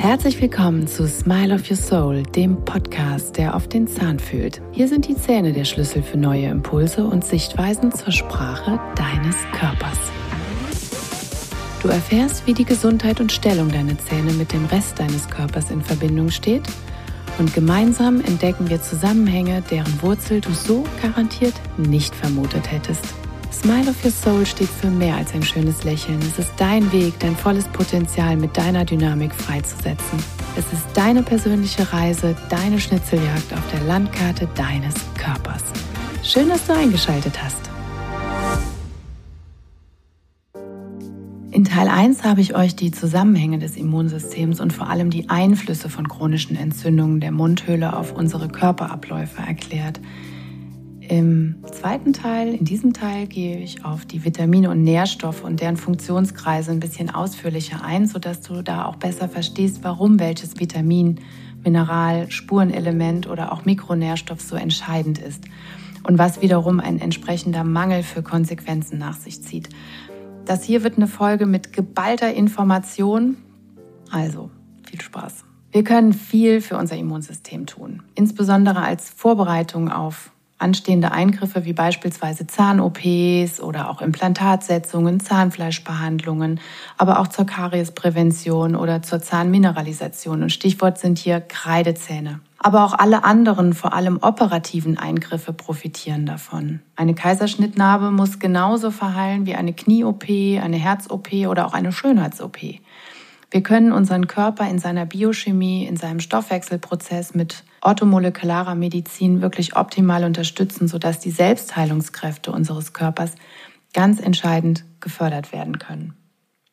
Herzlich willkommen zu Smile of Your Soul, dem Podcast, der auf den Zahn fühlt. Hier sind die Zähne der Schlüssel für neue Impulse und Sichtweisen zur Sprache deines Körpers. Du erfährst, wie die Gesundheit und Stellung deiner Zähne mit dem Rest deines Körpers in Verbindung steht und gemeinsam entdecken wir Zusammenhänge, deren Wurzel du so garantiert nicht vermutet hättest. Smile of Your Soul steht für mehr als ein schönes Lächeln. Es ist dein Weg, dein volles Potenzial mit deiner Dynamik freizusetzen. Es ist deine persönliche Reise, deine Schnitzeljagd auf der Landkarte deines Körpers. Schön, dass du eingeschaltet hast. In Teil 1 habe ich euch die Zusammenhänge des Immunsystems und vor allem die Einflüsse von chronischen Entzündungen der Mundhöhle auf unsere Körperabläufe erklärt. Im zweiten Teil, in diesem Teil, gehe ich auf die Vitamine und Nährstoffe und deren Funktionskreise ein bisschen ausführlicher ein, sodass du da auch besser verstehst, warum welches Vitamin, Mineral, Spurenelement oder auch Mikronährstoff so entscheidend ist und was wiederum ein entsprechender Mangel für Konsequenzen nach sich zieht. Das hier wird eine Folge mit geballter Information. Also, viel Spaß. Wir können viel für unser Immunsystem tun, insbesondere als Vorbereitung auf anstehende Eingriffe wie beispielsweise Zahn-OPs oder auch Implantatsetzungen, Zahnfleischbehandlungen, aber auch zur Kariesprävention oder zur Zahnmineralisation. Und Stichwort sind hier Kreidezähne. Aber auch alle anderen, vor allem operativen Eingriffe profitieren davon. Eine Kaiserschnittnarbe muss genauso verheilen wie eine Knie-OP, eine Herz-OP oder auch eine Schönheits-OP. Wir können unseren Körper in seiner Biochemie, in seinem Stoffwechselprozess mit orthomolekularer Medizin wirklich optimal unterstützen, sodass die Selbstheilungskräfte unseres Körpers ganz entscheidend gefördert werden können.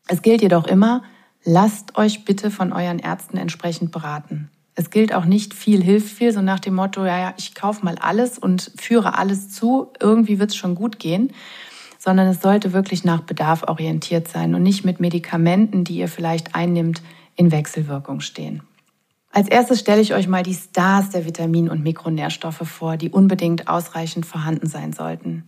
Es gilt jedoch immer, lasst euch bitte von euren Ärzten entsprechend beraten. Es gilt auch nicht viel hilft viel, so nach dem Motto, ja, ja, ich kaufe mal alles und führe alles zu, irgendwie wird es schon gut gehen sondern es sollte wirklich nach Bedarf orientiert sein und nicht mit Medikamenten, die ihr vielleicht einnimmt, in Wechselwirkung stehen. Als erstes stelle ich euch mal die Stars der Vitamin- und Mikronährstoffe vor, die unbedingt ausreichend vorhanden sein sollten.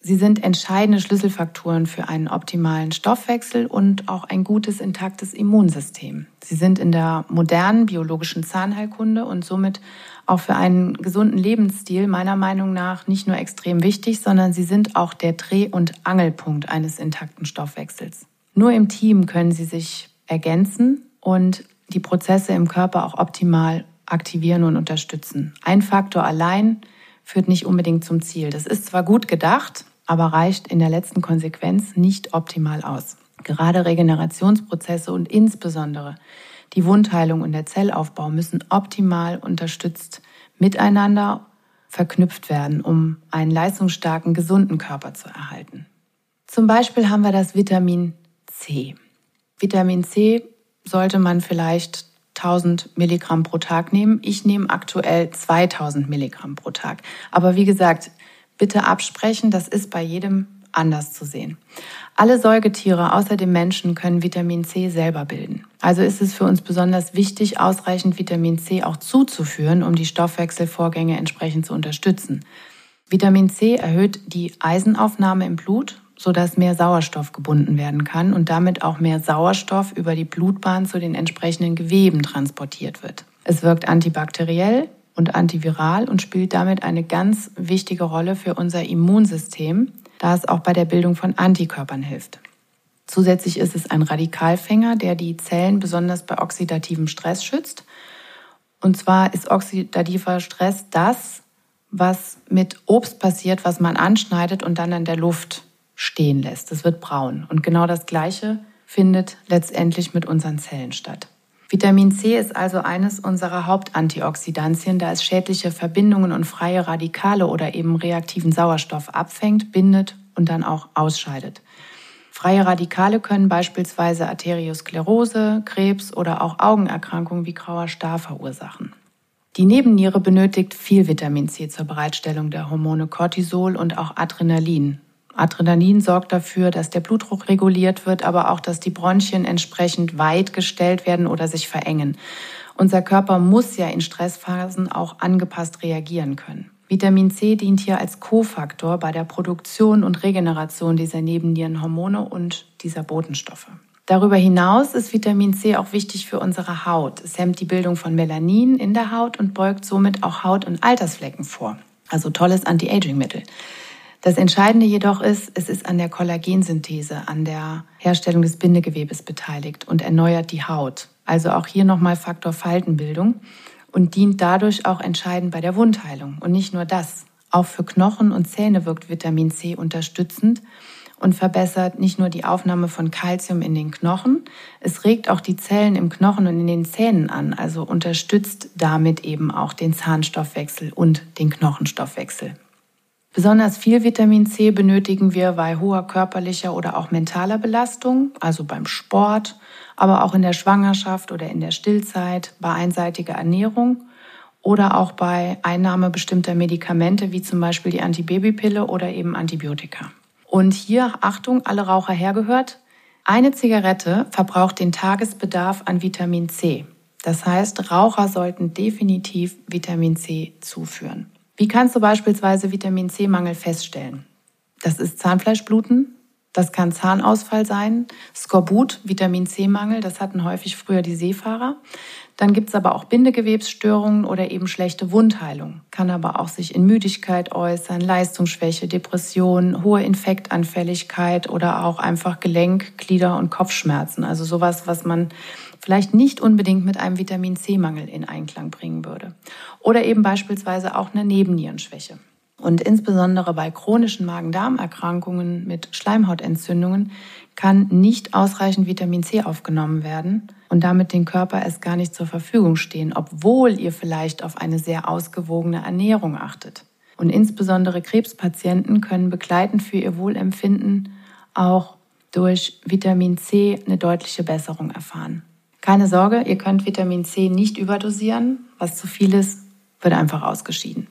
Sie sind entscheidende Schlüsselfaktoren für einen optimalen Stoffwechsel und auch ein gutes, intaktes Immunsystem. Sie sind in der modernen biologischen Zahnheilkunde und somit auch für einen gesunden Lebensstil meiner Meinung nach nicht nur extrem wichtig, sondern sie sind auch der Dreh- und Angelpunkt eines intakten Stoffwechsels. Nur im Team können sie sich ergänzen und die Prozesse im Körper auch optimal aktivieren und unterstützen. Ein Faktor allein führt nicht unbedingt zum Ziel. Das ist zwar gut gedacht, aber reicht in der letzten Konsequenz nicht optimal aus. Gerade Regenerationsprozesse und insbesondere die Wundheilung und der Zellaufbau müssen optimal unterstützt miteinander verknüpft werden, um einen leistungsstarken, gesunden Körper zu erhalten. Zum Beispiel haben wir das Vitamin C. Vitamin C sollte man vielleicht 1000 Milligramm pro Tag nehmen. Ich nehme aktuell 2000 Milligramm pro Tag. Aber wie gesagt, bitte absprechen, das ist bei jedem anders zu sehen. Alle Säugetiere außer dem Menschen können Vitamin C selber bilden. Also ist es für uns besonders wichtig, ausreichend Vitamin C auch zuzuführen, um die Stoffwechselvorgänge entsprechend zu unterstützen. Vitamin C erhöht die Eisenaufnahme im Blut sodass mehr Sauerstoff gebunden werden kann und damit auch mehr Sauerstoff über die Blutbahn zu den entsprechenden Geweben transportiert wird. Es wirkt antibakteriell und antiviral und spielt damit eine ganz wichtige Rolle für unser Immunsystem, da es auch bei der Bildung von Antikörpern hilft. Zusätzlich ist es ein Radikalfänger, der die Zellen besonders bei oxidativem Stress schützt. Und zwar ist oxidativer Stress das, was mit Obst passiert, was man anschneidet und dann in der Luft stehen lässt. Es wird braun. Und genau das Gleiche findet letztendlich mit unseren Zellen statt. Vitamin C ist also eines unserer Hauptantioxidantien, da es schädliche Verbindungen und freie Radikale oder eben reaktiven Sauerstoff abfängt, bindet und dann auch ausscheidet. Freie Radikale können beispielsweise Arteriosklerose, Krebs oder auch Augenerkrankungen wie grauer Star verursachen. Die Nebenniere benötigt viel Vitamin C zur Bereitstellung der Hormone Cortisol und auch Adrenalin, Adrenalin sorgt dafür, dass der Blutdruck reguliert wird, aber auch, dass die Bronchien entsprechend weit gestellt werden oder sich verengen. Unser Körper muss ja in Stressphasen auch angepasst reagieren können. Vitamin C dient hier als Kofaktor bei der Produktion und Regeneration dieser Nebennierenhormone und dieser Botenstoffe. Darüber hinaus ist Vitamin C auch wichtig für unsere Haut. Es hemmt die Bildung von Melanin in der Haut und beugt somit auch Haut- und Altersflecken vor. Also tolles Anti-Aging-Mittel. Das Entscheidende jedoch ist, es ist an der Kollagensynthese, an der Herstellung des Bindegewebes beteiligt und erneuert die Haut. Also auch hier nochmal Faktor Faltenbildung und dient dadurch auch entscheidend bei der Wundheilung. Und nicht nur das. Auch für Knochen und Zähne wirkt Vitamin C unterstützend und verbessert nicht nur die Aufnahme von Kalzium in den Knochen, es regt auch die Zellen im Knochen und in den Zähnen an, also unterstützt damit eben auch den Zahnstoffwechsel und den Knochenstoffwechsel. Besonders viel Vitamin C benötigen wir bei hoher körperlicher oder auch mentaler Belastung, also beim Sport, aber auch in der Schwangerschaft oder in der Stillzeit, bei einseitiger Ernährung oder auch bei Einnahme bestimmter Medikamente wie zum Beispiel die Antibabypille oder eben Antibiotika. Und hier, Achtung, alle Raucher hergehört, eine Zigarette verbraucht den Tagesbedarf an Vitamin C. Das heißt, Raucher sollten definitiv Vitamin C zuführen. Wie kannst du beispielsweise Vitamin C-Mangel feststellen? Das ist Zahnfleischbluten, das kann Zahnausfall sein, Skorbut, Vitamin C-Mangel, das hatten häufig früher die Seefahrer. Dann gibt es aber auch Bindegewebsstörungen oder eben schlechte Wundheilung. Kann aber auch sich in Müdigkeit äußern, Leistungsschwäche, Depression, hohe Infektanfälligkeit oder auch einfach Gelenk-, Glieder- und Kopfschmerzen. Also sowas, was man vielleicht nicht unbedingt mit einem Vitamin C-Mangel in Einklang bringen würde. Oder eben beispielsweise auch eine Nebennierenschwäche. Und insbesondere bei chronischen Magen-Darm-Erkrankungen mit Schleimhautentzündungen kann nicht ausreichend Vitamin C aufgenommen werden und damit den Körper erst gar nicht zur Verfügung stehen, obwohl ihr vielleicht auf eine sehr ausgewogene Ernährung achtet. Und insbesondere Krebspatienten können begleitend für ihr Wohlempfinden auch durch Vitamin C eine deutliche Besserung erfahren. Keine Sorge, ihr könnt Vitamin C nicht überdosieren. Was zu viel ist, wird einfach ausgeschieden.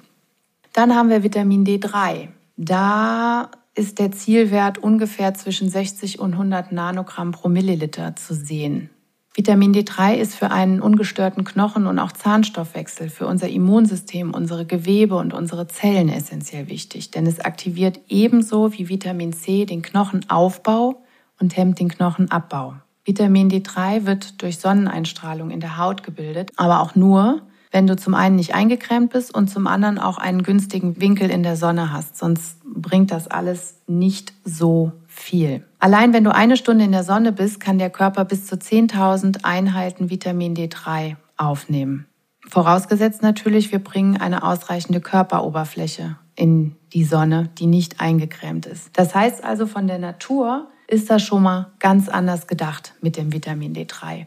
Dann haben wir Vitamin D3. Da ist der Zielwert ungefähr zwischen 60 und 100 Nanogramm pro Milliliter zu sehen. Vitamin D3 ist für einen ungestörten Knochen- und auch Zahnstoffwechsel, für unser Immunsystem, unsere Gewebe und unsere Zellen essentiell wichtig, denn es aktiviert ebenso wie Vitamin C den Knochenaufbau und hemmt den Knochenabbau. Vitamin D3 wird durch Sonneneinstrahlung in der Haut gebildet, aber auch nur, wenn du zum einen nicht eingecremt bist und zum anderen auch einen günstigen Winkel in der Sonne hast. Sonst bringt das alles nicht so viel. Allein wenn du eine Stunde in der Sonne bist, kann der Körper bis zu 10.000 Einheiten Vitamin D3 aufnehmen. Vorausgesetzt natürlich, wir bringen eine ausreichende Körperoberfläche in die Sonne, die nicht eingecremt ist. Das heißt also, von der Natur ist das schon mal ganz anders gedacht mit dem Vitamin D3.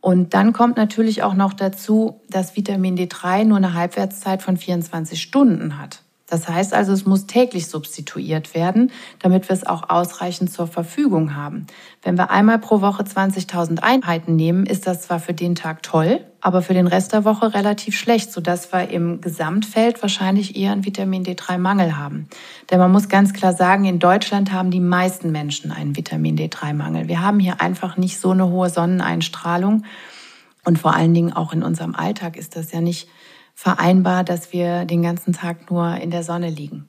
Und dann kommt natürlich auch noch dazu, dass Vitamin D3 nur eine Halbwertszeit von 24 Stunden hat. Das heißt also, es muss täglich substituiert werden, damit wir es auch ausreichend zur Verfügung haben. Wenn wir einmal pro Woche 20.000 Einheiten nehmen, ist das zwar für den Tag toll, aber für den Rest der Woche relativ schlecht, sodass wir im Gesamtfeld wahrscheinlich eher einen Vitamin D3-Mangel haben. Denn man muss ganz klar sagen, in Deutschland haben die meisten Menschen einen Vitamin D3-Mangel. Wir haben hier einfach nicht so eine hohe Sonneneinstrahlung. Und vor allen Dingen auch in unserem Alltag ist das ja nicht vereinbar, dass wir den ganzen Tag nur in der Sonne liegen.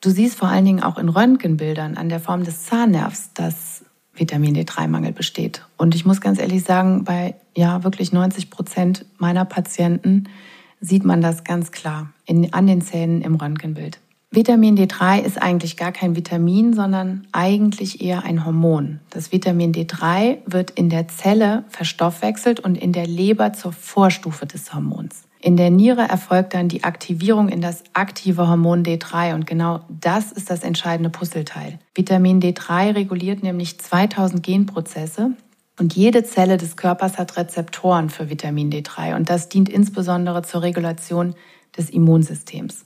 Du siehst vor allen Dingen auch in Röntgenbildern an der Form des Zahnnervs, dass Vitamin D3-Mangel besteht. Und ich muss ganz ehrlich sagen, bei ja wirklich 90 Prozent meiner Patienten sieht man das ganz klar in, an den Zähnen im Röntgenbild. Vitamin D3 ist eigentlich gar kein Vitamin, sondern eigentlich eher ein Hormon. Das Vitamin D3 wird in der Zelle verstoffwechselt und in der Leber zur Vorstufe des Hormons. In der Niere erfolgt dann die Aktivierung in das aktive Hormon D3 und genau das ist das entscheidende Puzzleteil. Vitamin D3 reguliert nämlich 2000 Genprozesse und jede Zelle des Körpers hat Rezeptoren für Vitamin D3 und das dient insbesondere zur Regulation des Immunsystems.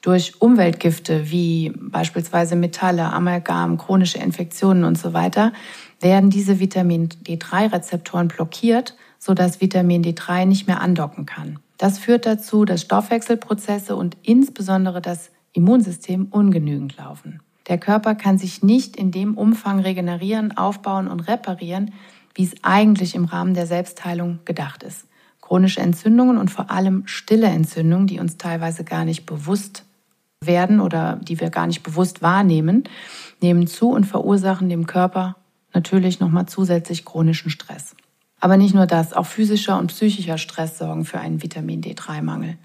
Durch Umweltgifte wie beispielsweise Metalle, Amalgam, chronische Infektionen und so weiter werden diese Vitamin D3-Rezeptoren blockiert, sodass Vitamin D3 nicht mehr andocken kann. Das führt dazu, dass Stoffwechselprozesse und insbesondere das Immunsystem ungenügend laufen. Der Körper kann sich nicht in dem Umfang regenerieren, aufbauen und reparieren, wie es eigentlich im Rahmen der Selbstheilung gedacht ist. Chronische Entzündungen und vor allem stille Entzündungen, die uns teilweise gar nicht bewusst werden oder die wir gar nicht bewusst wahrnehmen, nehmen zu und verursachen dem Körper natürlich nochmal zusätzlich chronischen Stress. Aber nicht nur das, auch physischer und psychischer Stress sorgen für einen Vitamin D3-Mangel.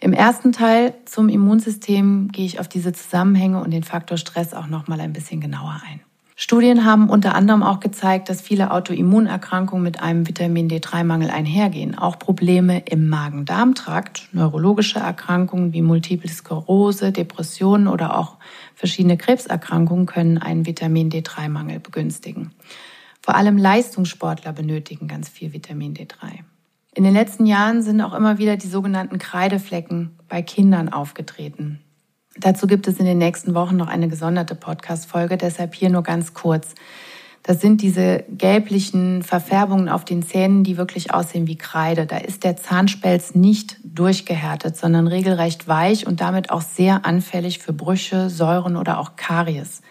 Im ersten Teil zum Immunsystem gehe ich auf diese Zusammenhänge und den Faktor Stress auch nochmal ein bisschen genauer ein. Studien haben unter anderem auch gezeigt, dass viele Autoimmunerkrankungen mit einem Vitamin D3-Mangel einhergehen. Auch Probleme im Magen-Darm-Trakt, neurologische Erkrankungen wie Multiple Sklerose, Depressionen oder auch verschiedene Krebserkrankungen können einen Vitamin D3-Mangel begünstigen. Vor allem Leistungssportler benötigen ganz viel Vitamin D3. In den letzten Jahren sind auch immer wieder die sogenannten Kreideflecken bei Kindern aufgetreten. Dazu gibt es in den nächsten Wochen noch eine gesonderte Podcast-Folge, deshalb hier nur ganz kurz. Das sind diese gelblichen Verfärbungen auf den Zähnen, die wirklich aussehen wie Kreide. Da ist der Zahnspelz nicht durchgehärtet, sondern regelrecht weich und damit auch sehr anfällig für Brüche, Säuren oder auch Karies.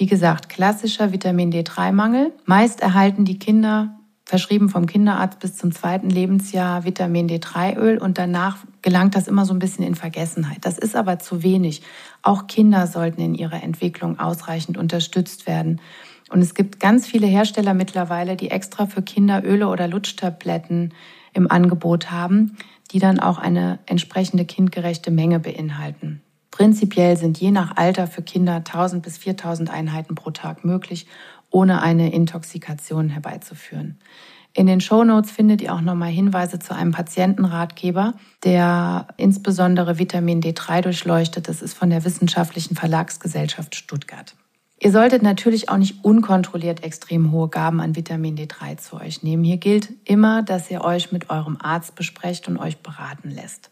Wie gesagt, klassischer Vitamin D3-Mangel. Meist erhalten die Kinder verschrieben vom Kinderarzt bis zum zweiten Lebensjahr Vitamin D3-Öl und danach gelangt das immer so ein bisschen in Vergessenheit. Das ist aber zu wenig. Auch Kinder sollten in ihrer Entwicklung ausreichend unterstützt werden. Und es gibt ganz viele Hersteller mittlerweile, die extra für Kinder Öle oder Lutschtabletten im Angebot haben, die dann auch eine entsprechende kindgerechte Menge beinhalten. Prinzipiell sind je nach Alter für Kinder 1000 bis 4000 Einheiten pro Tag möglich ohne eine Intoxikation herbeizuführen. In den Show Notes findet ihr auch nochmal Hinweise zu einem Patientenratgeber, der insbesondere Vitamin D3 durchleuchtet. Das ist von der Wissenschaftlichen Verlagsgesellschaft Stuttgart. Ihr solltet natürlich auch nicht unkontrolliert extrem hohe Gaben an Vitamin D3 zu euch nehmen. Hier gilt immer, dass ihr euch mit eurem Arzt besprecht und euch beraten lässt.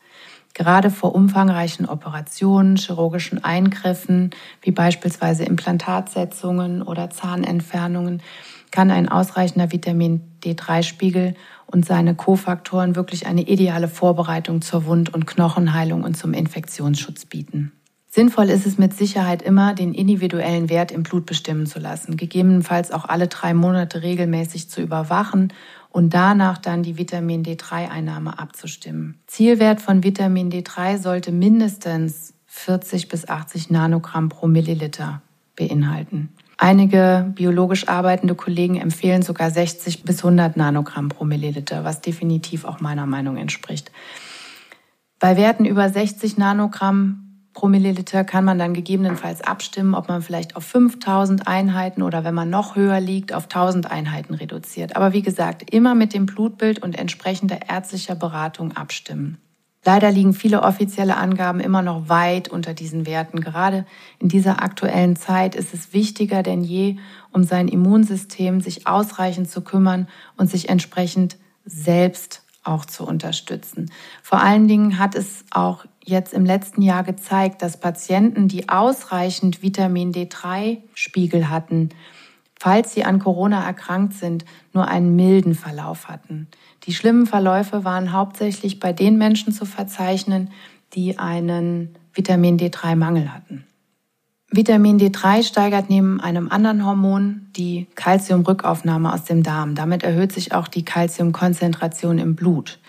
Gerade vor umfangreichen Operationen, chirurgischen Eingriffen, wie beispielsweise Implantatsetzungen oder Zahnentfernungen, kann ein ausreichender Vitamin D3-Spiegel und seine Kofaktoren wirklich eine ideale Vorbereitung zur Wund- und Knochenheilung und zum Infektionsschutz bieten. Sinnvoll ist es mit Sicherheit immer, den individuellen Wert im Blut bestimmen zu lassen, gegebenenfalls auch alle drei Monate regelmäßig zu überwachen und danach dann die Vitamin D3-Einnahme abzustimmen. Zielwert von Vitamin D3 sollte mindestens 40 bis 80 Nanogramm pro Milliliter beinhalten. Einige biologisch arbeitende Kollegen empfehlen sogar 60 bis 100 Nanogramm pro Milliliter, was definitiv auch meiner Meinung entspricht. Bei Werten über 60 Nanogramm pro Milliliter kann man dann gegebenenfalls abstimmen, ob man vielleicht auf 5000 Einheiten oder wenn man noch höher liegt, auf 1000 Einheiten reduziert. Aber wie gesagt, immer mit dem Blutbild und entsprechender ärztlicher Beratung abstimmen. Leider liegen viele offizielle Angaben immer noch weit unter diesen Werten. Gerade in dieser aktuellen Zeit ist es wichtiger denn je, um sein Immunsystem sich ausreichend zu kümmern und sich entsprechend selbst auch zu unterstützen. Vor allen Dingen hat es auch jetzt im letzten Jahr gezeigt, dass Patienten, die ausreichend Vitamin D3-Spiegel hatten, falls sie an Corona erkrankt sind, nur einen milden Verlauf hatten. Die schlimmen Verläufe waren hauptsächlich bei den Menschen zu verzeichnen, die einen Vitamin D3-Mangel hatten. Vitamin D3 steigert neben einem anderen Hormon die Calciumrückaufnahme aus dem Darm. Damit erhöht sich auch die Calciumkonzentration im Blut.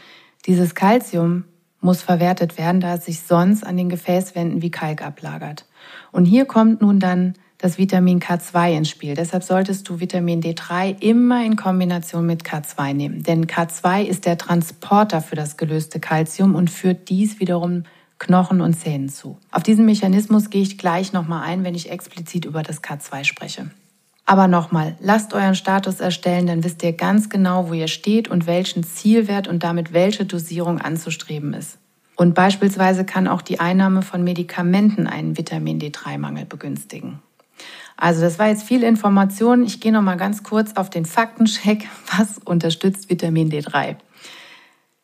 Dieses Calcium muss verwertet werden, da es sich sonst an den Gefäßwänden wie Kalk ablagert. Und hier kommt nun dann das Vitamin K2 ins Spiel. Deshalb solltest du Vitamin D3 immer in Kombination mit K2 nehmen. Denn K2 ist der Transporter für das gelöste Kalzium und führt dies wiederum Knochen und Zähnen zu. Auf diesen Mechanismus gehe ich gleich nochmal ein, wenn ich explizit über das K2 spreche. Aber nochmal, lasst euren Status erstellen, dann wisst ihr ganz genau, wo ihr steht und welchen Zielwert und damit welche Dosierung anzustreben ist. Und beispielsweise kann auch die Einnahme von Medikamenten einen Vitamin D3-Mangel begünstigen. Also das war jetzt viel Information. Ich gehe noch mal ganz kurz auf den Faktencheck. Was unterstützt Vitamin D3?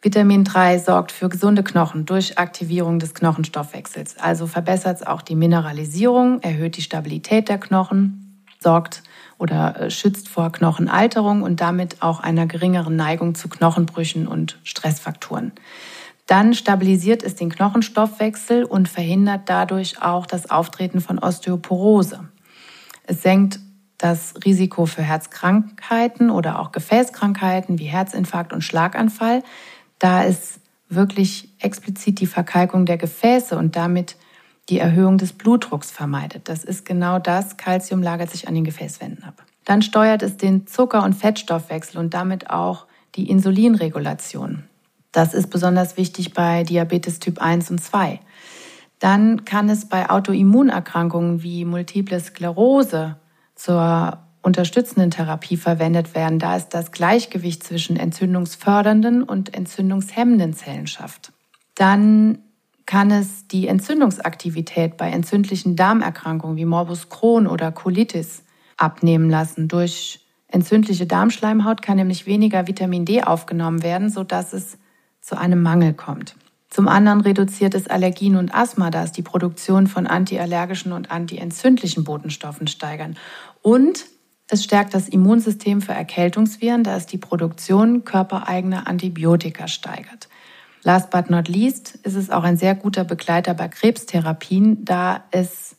Vitamin 3 sorgt für gesunde Knochen durch Aktivierung des Knochenstoffwechsels. Also verbessert es auch die Mineralisierung, erhöht die Stabilität der Knochen, sorgt oder äh, schützt vor Knochenalterung und damit auch einer geringeren Neigung zu Knochenbrüchen und Stressfaktoren. Dann stabilisiert es den Knochenstoffwechsel und verhindert dadurch auch das Auftreten von Osteoporose. Es senkt das Risiko für Herzkrankheiten oder auch Gefäßkrankheiten wie Herzinfarkt und Schlaganfall, da es wirklich explizit die Verkalkung der Gefäße und damit die Erhöhung des Blutdrucks vermeidet. Das ist genau das. Calcium lagert sich an den Gefäßwänden ab. Dann steuert es den Zucker- und Fettstoffwechsel und damit auch die Insulinregulation. Das ist besonders wichtig bei Diabetes Typ 1 und 2. Dann kann es bei Autoimmunerkrankungen wie Multiple Sklerose zur unterstützenden Therapie verwendet werden, da es das Gleichgewicht zwischen entzündungsfördernden und entzündungshemmenden Zellen schafft. Dann kann es die Entzündungsaktivität bei entzündlichen Darmerkrankungen wie Morbus Crohn oder Colitis abnehmen lassen. Durch entzündliche Darmschleimhaut kann nämlich weniger Vitamin D aufgenommen werden, sodass es zu einem Mangel kommt. Zum anderen reduziert es Allergien und Asthma, da es die Produktion von antiallergischen und antientzündlichen Botenstoffen steigern. Und es stärkt das Immunsystem für Erkältungsviren, da es die Produktion körpereigener Antibiotika steigert. Last but not least ist es auch ein sehr guter Begleiter bei Krebstherapien, da es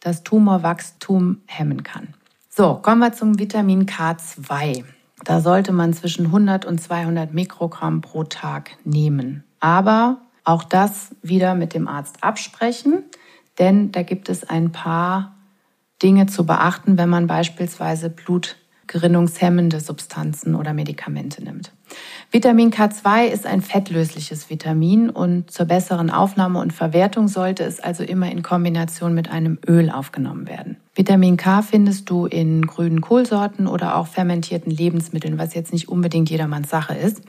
das Tumorwachstum hemmen kann. So, kommen wir zum Vitamin K2. Da sollte man zwischen 100 und 200 Mikrogramm pro Tag nehmen. Aber auch das wieder mit dem Arzt absprechen, denn da gibt es ein paar Dinge zu beachten, wenn man beispielsweise blutgerinnungshemmende Substanzen oder Medikamente nimmt. Vitamin K2 ist ein fettlösliches Vitamin und zur besseren Aufnahme und Verwertung sollte es also immer in Kombination mit einem Öl aufgenommen werden. Vitamin K findest du in grünen Kohlsorten oder auch fermentierten Lebensmitteln, was jetzt nicht unbedingt jedermanns Sache ist.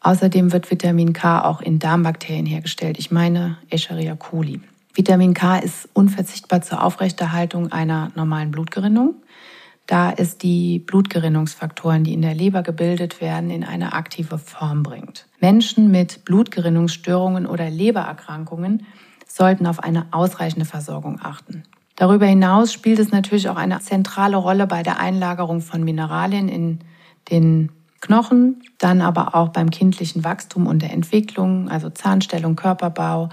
Außerdem wird Vitamin K auch in Darmbakterien hergestellt. Ich meine Escherichia coli. Vitamin K ist unverzichtbar zur Aufrechterhaltung einer normalen Blutgerinnung, da es die Blutgerinnungsfaktoren, die in der Leber gebildet werden, in eine aktive Form bringt. Menschen mit Blutgerinnungsstörungen oder Lebererkrankungen sollten auf eine ausreichende Versorgung achten. Darüber hinaus spielt es natürlich auch eine zentrale Rolle bei der Einlagerung von Mineralien in den Knochen, dann aber auch beim kindlichen Wachstum und der Entwicklung, also Zahnstellung, Körperbau,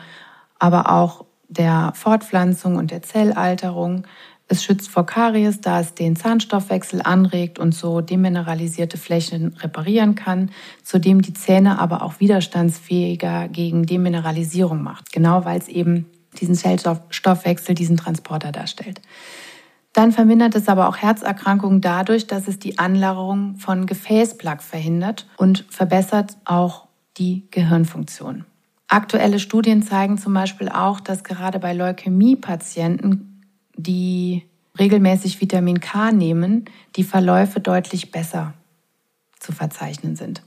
aber auch der Fortpflanzung und der Zellalterung. Es schützt vor Karies, da es den Zahnstoffwechsel anregt und so demineralisierte Flächen reparieren kann, zudem die Zähne aber auch widerstandsfähiger gegen Demineralisierung macht, genau weil es eben diesen Zellstoffwechsel, diesen Transporter darstellt. Dann vermindert es aber auch Herzerkrankungen dadurch, dass es die Anlagerung von Gefäßplaque verhindert und verbessert auch die Gehirnfunktion. Aktuelle Studien zeigen zum Beispiel auch, dass gerade bei Leukämie-Patienten, die regelmäßig Vitamin K nehmen, die Verläufe deutlich besser zu verzeichnen sind.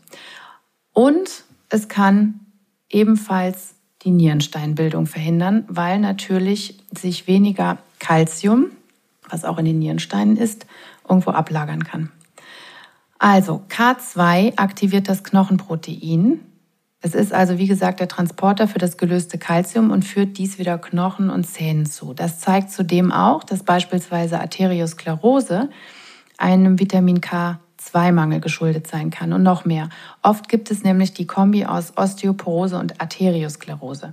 Und es kann ebenfalls die Nierensteinbildung verhindern, weil natürlich sich weniger Kalzium, was auch in den Nierensteinen ist, irgendwo ablagern kann. Also K2 aktiviert das Knochenprotein, es ist also, wie gesagt, der Transporter für das gelöste Kalzium und führt dies wieder Knochen und Zähnen zu. Das zeigt zudem auch, dass beispielsweise Arteriosklerose einem Vitamin K2-Mangel geschuldet sein kann und noch mehr. Oft gibt es nämlich die Kombi aus Osteoporose und Arteriosklerose.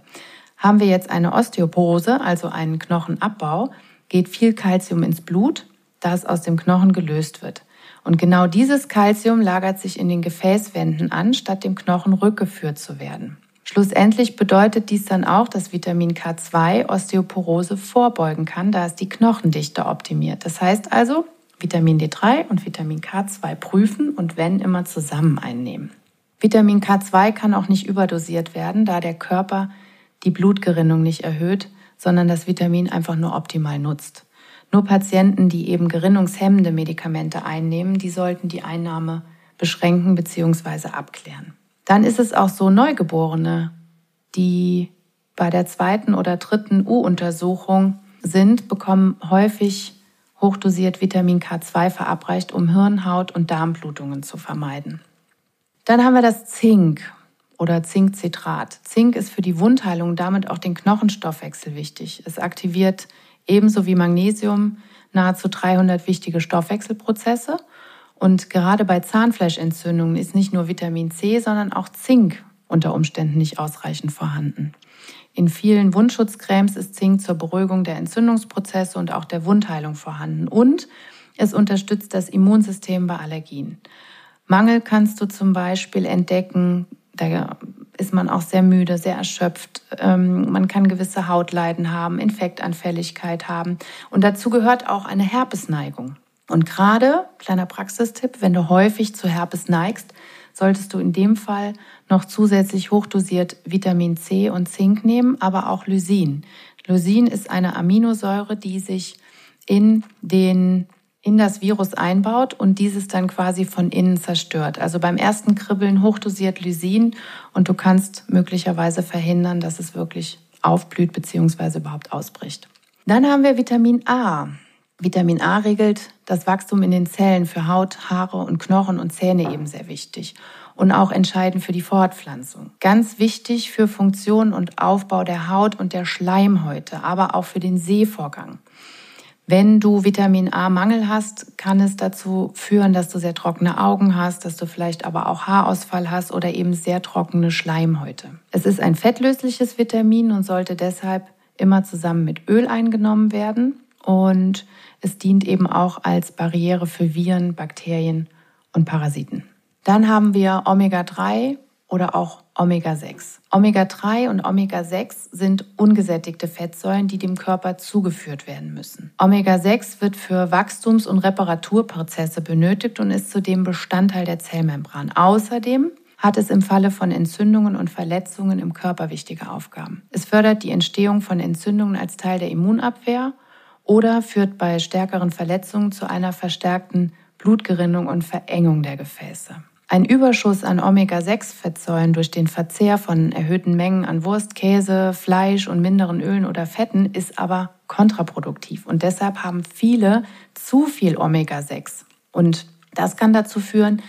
Haben wir jetzt eine Osteoporose, also einen Knochenabbau, geht viel Kalzium ins Blut, das aus dem Knochen gelöst wird. Und genau dieses Kalzium lagert sich in den Gefäßwänden an, statt dem Knochen rückgeführt zu werden. Schlussendlich bedeutet dies dann auch, dass Vitamin K2 Osteoporose vorbeugen kann, da es die Knochendichte optimiert. Das heißt also, Vitamin D3 und Vitamin K2 prüfen und wenn immer zusammen einnehmen. Vitamin K2 kann auch nicht überdosiert werden, da der Körper die Blutgerinnung nicht erhöht, sondern das Vitamin einfach nur optimal nutzt. Nur Patienten, die eben gerinnungshemmende Medikamente einnehmen, die sollten die Einnahme beschränken bzw. abklären. Dann ist es auch so, Neugeborene, die bei der zweiten oder dritten U-Untersuchung sind, bekommen häufig hochdosiert Vitamin K2 verabreicht, um Hirnhaut- und Darmblutungen zu vermeiden. Dann haben wir das Zink oder Zinkcitrat. Zink ist für die Wundheilung damit auch den Knochenstoffwechsel wichtig. Es aktiviert ebenso wie Magnesium nahezu 300 wichtige Stoffwechselprozesse. Und gerade bei Zahnfleischentzündungen ist nicht nur Vitamin C, sondern auch Zink unter Umständen nicht ausreichend vorhanden. In vielen Wundschutzcremes ist Zink zur Beruhigung der Entzündungsprozesse und auch der Wundheilung vorhanden. Und es unterstützt das Immunsystem bei Allergien. Mangel kannst du zum Beispiel entdecken, da ist man auch sehr müde, sehr erschöpft. Ähm, man kann gewisse Hautleiden haben, Infektanfälligkeit haben. Und dazu gehört auch eine Herpesneigung. Und gerade, kleiner Praxistipp, wenn du häufig zu Herpes neigst, solltest du in dem Fall noch zusätzlich hochdosiert Vitamin C und Zink nehmen, aber auch Lysin. Lysin ist eine Aminosäure, die sich in den in das Virus einbaut und dieses dann quasi von innen zerstört. Also beim ersten Kribbeln hochdosiert Lysin und du kannst möglicherweise verhindern, dass es wirklich aufblüht bzw. überhaupt ausbricht. Dann haben wir Vitamin A. Vitamin A regelt das Wachstum in den Zellen für Haut, Haare und Knochen und Zähne eben sehr wichtig und auch entscheidend für die Fortpflanzung. Ganz wichtig für Funktion und Aufbau der Haut und der Schleimhäute, aber auch für den Sehvorgang. Wenn du Vitamin A-Mangel hast, kann es dazu führen, dass du sehr trockene Augen hast, dass du vielleicht aber auch Haarausfall hast oder eben sehr trockene Schleimhäute. Es ist ein fettlösliches Vitamin und sollte deshalb immer zusammen mit Öl eingenommen werden und es dient eben auch als Barriere für Viren, Bakterien und Parasiten. Dann haben wir Omega-3 oder auch Omega-6. Omega-3 und Omega-6 sind ungesättigte Fettsäuren, die dem Körper zugeführt werden müssen. Omega-6 wird für Wachstums- und Reparaturprozesse benötigt und ist zudem Bestandteil der Zellmembran. Außerdem hat es im Falle von Entzündungen und Verletzungen im Körper wichtige Aufgaben. Es fördert die Entstehung von Entzündungen als Teil der Immunabwehr oder führt bei stärkeren Verletzungen zu einer verstärkten Blutgerinnung und Verengung der Gefäße. Ein Überschuss an Omega-6-Fettsäuren durch den Verzehr von erhöhten Mengen an Wurst, Käse, Fleisch und minderen Ölen oder Fetten ist aber kontraproduktiv. Und deshalb haben viele zu viel Omega-6. Und das kann dazu führen,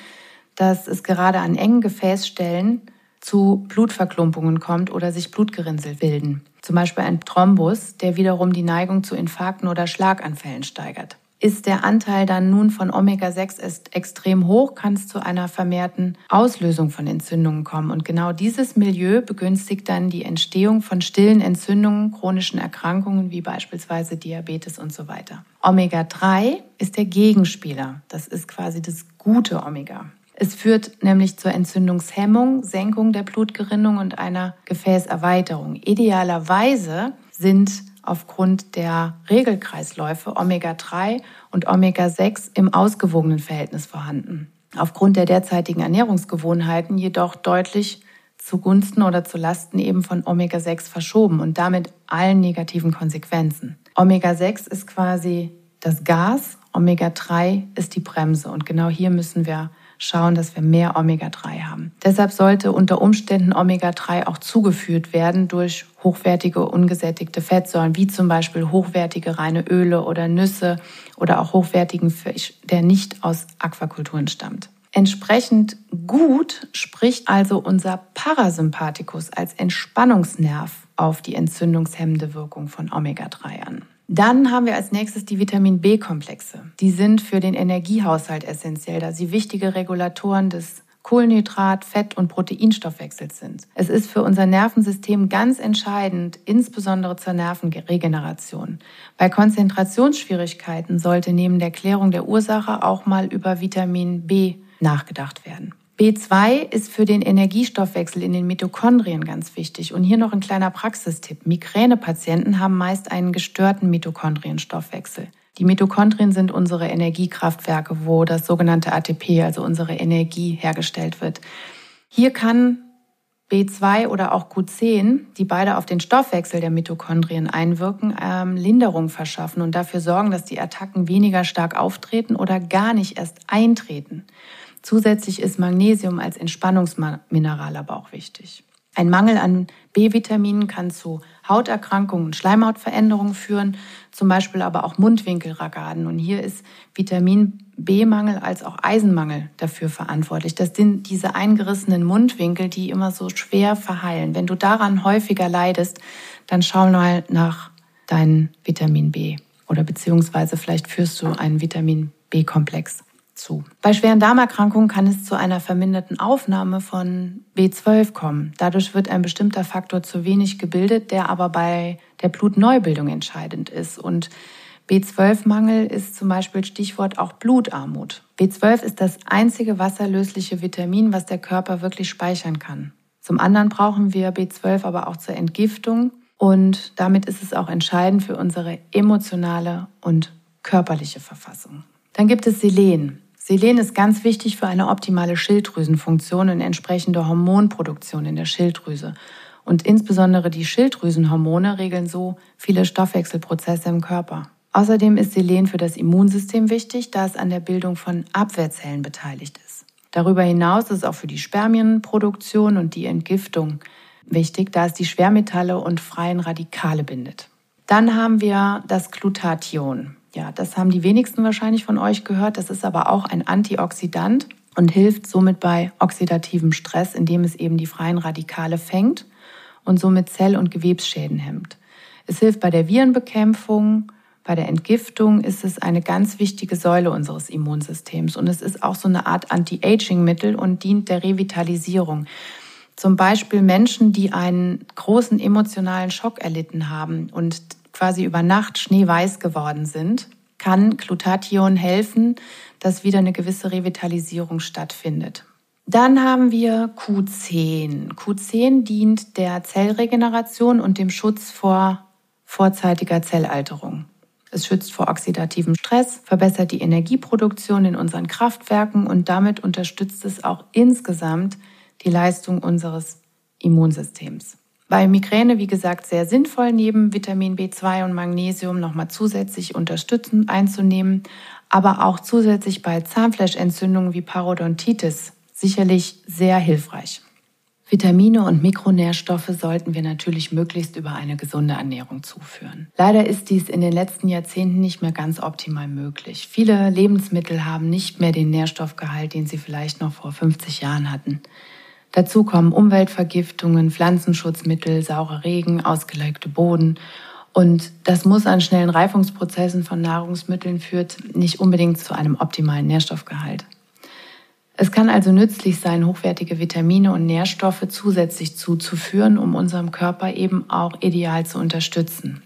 dass es gerade an engen Gefäßstellen zu Blutverklumpungen kommt oder sich Blutgerinnsel bilden. Zum Beispiel ein Thrombus, der wiederum die Neigung zu Infarkten oder Schlaganfällen steigert. Ist der Anteil dann nun von Omega-6 extrem hoch, kann es zu einer vermehrten Auslösung von Entzündungen kommen. Und genau dieses Milieu begünstigt dann die Entstehung von stillen Entzündungen, chronischen Erkrankungen wie beispielsweise Diabetes und so weiter. Omega-3 ist der Gegenspieler. Das ist quasi das gute Omega. Es führt nämlich zur Entzündungshemmung, Senkung der Blutgerinnung und einer Gefäßerweiterung. Idealerweise sind aufgrund der Regelkreisläufe Omega-3 und Omega-6 im ausgewogenen Verhältnis vorhanden. Aufgrund der derzeitigen Ernährungsgewohnheiten jedoch deutlich zugunsten oder zu Lasten eben von Omega-6 verschoben und damit allen negativen Konsequenzen. Omega-6 ist quasi das Gas, Omega-3 ist die Bremse und genau hier müssen wir schauen, dass wir mehr Omega-3 haben. Deshalb sollte unter Umständen Omega-3 auch zugeführt werden durch hochwertige ungesättigte Fettsäuren, wie zum Beispiel hochwertige reine Öle oder Nüsse oder auch hochwertigen Fisch, der nicht aus Aquakulturen stammt. Entsprechend gut spricht also unser Parasympathikus als Entspannungsnerv auf die entzündungshemmende Wirkung von Omega-3 an. Dann haben wir als nächstes die Vitamin B-Komplexe. Die sind für den Energiehaushalt essentiell, da sie wichtige Regulatoren des Kohlenhydrat-, Fett- und Proteinstoffwechsels sind. Es ist für unser Nervensystem ganz entscheidend, insbesondere zur Nervenregeneration. Bei Konzentrationsschwierigkeiten sollte neben der Klärung der Ursache auch mal über Vitamin B nachgedacht werden. B2 ist für den Energiestoffwechsel in den Mitochondrien ganz wichtig. Und hier noch ein kleiner Praxistipp. Migränepatienten haben meist einen gestörten Mitochondrienstoffwechsel. Die Mitochondrien sind unsere Energiekraftwerke, wo das sogenannte ATP, also unsere Energie, hergestellt wird. Hier kann B2 oder auch Q10, die beide auf den Stoffwechsel der Mitochondrien einwirken, ähm, Linderung verschaffen und dafür sorgen, dass die Attacken weniger stark auftreten oder gar nicht erst eintreten. Zusätzlich ist Magnesium als Entspannungsmineral aber auch wichtig. Ein Mangel an B-Vitaminen kann zu Hauterkrankungen und Schleimhautveränderungen führen, zum Beispiel aber auch Mundwinkelragaden. Und hier ist Vitamin B-Mangel als auch Eisenmangel dafür verantwortlich. Das sind diese eingerissenen Mundwinkel, die immer so schwer verheilen. Wenn du daran häufiger leidest, dann schau mal nach deinem Vitamin B oder beziehungsweise vielleicht führst du einen Vitamin B-Komplex zu. Bei schweren Darmerkrankungen kann es zu einer verminderten Aufnahme von B12 kommen. Dadurch wird ein bestimmter Faktor zu wenig gebildet, der aber bei der Blutneubildung entscheidend ist. Und B12-Mangel ist zum Beispiel Stichwort auch Blutarmut. B12 ist das einzige wasserlösliche Vitamin, was der Körper wirklich speichern kann. Zum anderen brauchen wir B12 aber auch zur Entgiftung und damit ist es auch entscheidend für unsere emotionale und körperliche Verfassung. Dann gibt es Selen. Selen ist ganz wichtig für eine optimale Schilddrüsenfunktion und entsprechende Hormonproduktion in der Schilddrüse. Und insbesondere die Schilddrüsenhormone regeln so viele Stoffwechselprozesse im Körper. Außerdem ist Selen für das Immunsystem wichtig, da es an der Bildung von Abwehrzellen beteiligt ist. Darüber hinaus ist es auch für die Spermienproduktion und die Entgiftung wichtig, da es die Schwermetalle und freien Radikale bindet. Dann haben wir das Glutathion. Ja, das haben die wenigsten wahrscheinlich von euch gehört. Das ist aber auch ein Antioxidant und hilft somit bei oxidativem Stress, indem es eben die freien Radikale fängt und somit Zell- und Gewebsschäden hemmt. Es hilft bei der Virenbekämpfung, bei der Entgiftung ist es eine ganz wichtige Säule unseres Immunsystems und es ist auch so eine Art Anti-Aging-Mittel und dient der Revitalisierung. Zum Beispiel Menschen, die einen großen emotionalen Schock erlitten haben und quasi über Nacht schneeweiß geworden sind, kann Glutathion helfen, dass wieder eine gewisse Revitalisierung stattfindet. Dann haben wir Q10. Q10 dient der Zellregeneration und dem Schutz vor vorzeitiger Zellalterung. Es schützt vor oxidativem Stress, verbessert die Energieproduktion in unseren Kraftwerken und damit unterstützt es auch insgesamt die Leistung unseres Immunsystems. Bei Migräne, wie gesagt, sehr sinnvoll, neben Vitamin B2 und Magnesium nochmal zusätzlich unterstützend einzunehmen, aber auch zusätzlich bei Zahnfleischentzündungen wie Parodontitis sicherlich sehr hilfreich. Vitamine und Mikronährstoffe sollten wir natürlich möglichst über eine gesunde Ernährung zuführen. Leider ist dies in den letzten Jahrzehnten nicht mehr ganz optimal möglich. Viele Lebensmittel haben nicht mehr den Nährstoffgehalt, den sie vielleicht noch vor 50 Jahren hatten. Dazu kommen Umweltvergiftungen, Pflanzenschutzmittel, saurer Regen, ausgelegte Boden. Und das muss an schnellen Reifungsprozessen von Nahrungsmitteln führt nicht unbedingt zu einem optimalen Nährstoffgehalt. Es kann also nützlich sein, hochwertige Vitamine und Nährstoffe zusätzlich zuzuführen, um unserem Körper eben auch ideal zu unterstützen.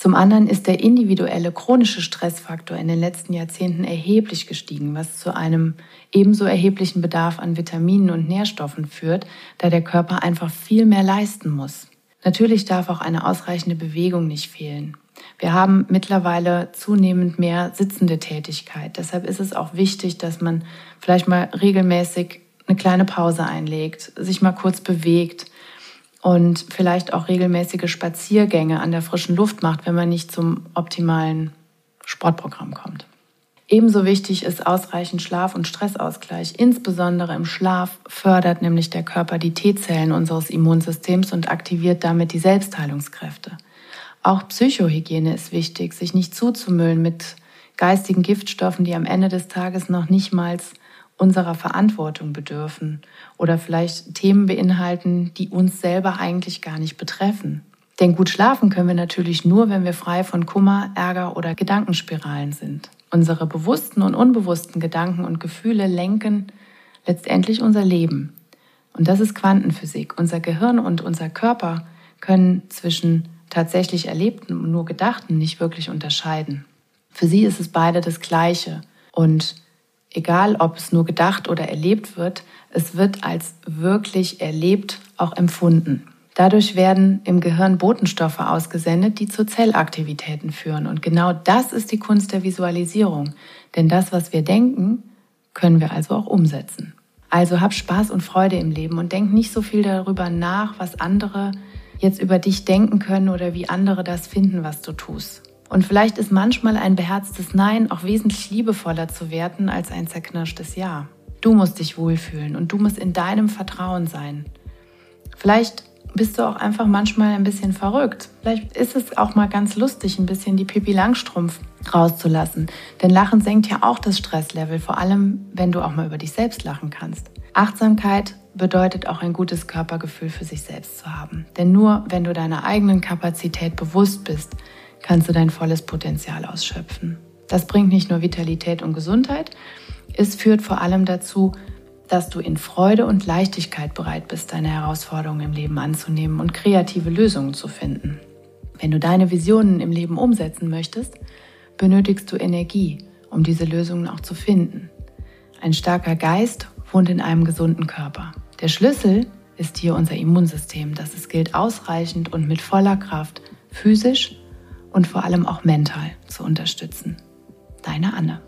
Zum anderen ist der individuelle chronische Stressfaktor in den letzten Jahrzehnten erheblich gestiegen, was zu einem ebenso erheblichen Bedarf an Vitaminen und Nährstoffen führt, da der Körper einfach viel mehr leisten muss. Natürlich darf auch eine ausreichende Bewegung nicht fehlen. Wir haben mittlerweile zunehmend mehr sitzende Tätigkeit. Deshalb ist es auch wichtig, dass man vielleicht mal regelmäßig eine kleine Pause einlegt, sich mal kurz bewegt, und vielleicht auch regelmäßige Spaziergänge an der frischen Luft macht, wenn man nicht zum optimalen Sportprogramm kommt. Ebenso wichtig ist ausreichend Schlaf- und Stressausgleich. Insbesondere im Schlaf fördert nämlich der Körper die T-Zellen unseres Immunsystems und aktiviert damit die Selbstheilungskräfte. Auch Psychohygiene ist wichtig, sich nicht zuzumüllen mit geistigen Giftstoffen, die am Ende des Tages noch nicht mal unserer Verantwortung bedürfen oder vielleicht Themen beinhalten, die uns selber eigentlich gar nicht betreffen. Denn gut schlafen können wir natürlich nur, wenn wir frei von Kummer, Ärger oder Gedankenspiralen sind. Unsere bewussten und unbewussten Gedanken und Gefühle lenken letztendlich unser Leben. Und das ist Quantenphysik. Unser Gehirn und unser Körper können zwischen tatsächlich Erlebten und nur Gedachten nicht wirklich unterscheiden. Für sie ist es beide das Gleiche. Und egal ob es nur gedacht oder erlebt wird, es wird als wirklich erlebt auch empfunden. Dadurch werden im Gehirn Botenstoffe ausgesendet, die zu Zellaktivitäten führen. Und genau das ist die Kunst der Visualisierung. Denn das, was wir denken, können wir also auch umsetzen. Also hab Spaß und Freude im Leben und denk nicht so viel darüber nach, was andere jetzt über dich denken können oder wie andere das finden, was du tust. Und vielleicht ist manchmal ein beherztes Nein auch wesentlich liebevoller zu werten als ein zerknirschtes Ja. Du musst dich wohlfühlen und du musst in deinem Vertrauen sein. Vielleicht bist du auch einfach manchmal ein bisschen verrückt. Vielleicht ist es auch mal ganz lustig, ein bisschen die Pipi Langstrumpf rauszulassen. Denn Lachen senkt ja auch das Stresslevel, vor allem wenn du auch mal über dich selbst lachen kannst. Achtsamkeit bedeutet auch ein gutes Körpergefühl für sich selbst zu haben. Denn nur wenn du deiner eigenen Kapazität bewusst bist, kannst du dein volles Potenzial ausschöpfen. Das bringt nicht nur Vitalität und Gesundheit, es führt vor allem dazu, dass du in Freude und Leichtigkeit bereit bist, deine Herausforderungen im Leben anzunehmen und kreative Lösungen zu finden. Wenn du deine Visionen im Leben umsetzen möchtest, benötigst du Energie, um diese Lösungen auch zu finden. Ein starker Geist wohnt in einem gesunden Körper. Der Schlüssel ist hier unser Immunsystem, das es gilt ausreichend und mit voller Kraft physisch und vor allem auch mental zu unterstützen. Deine Anne.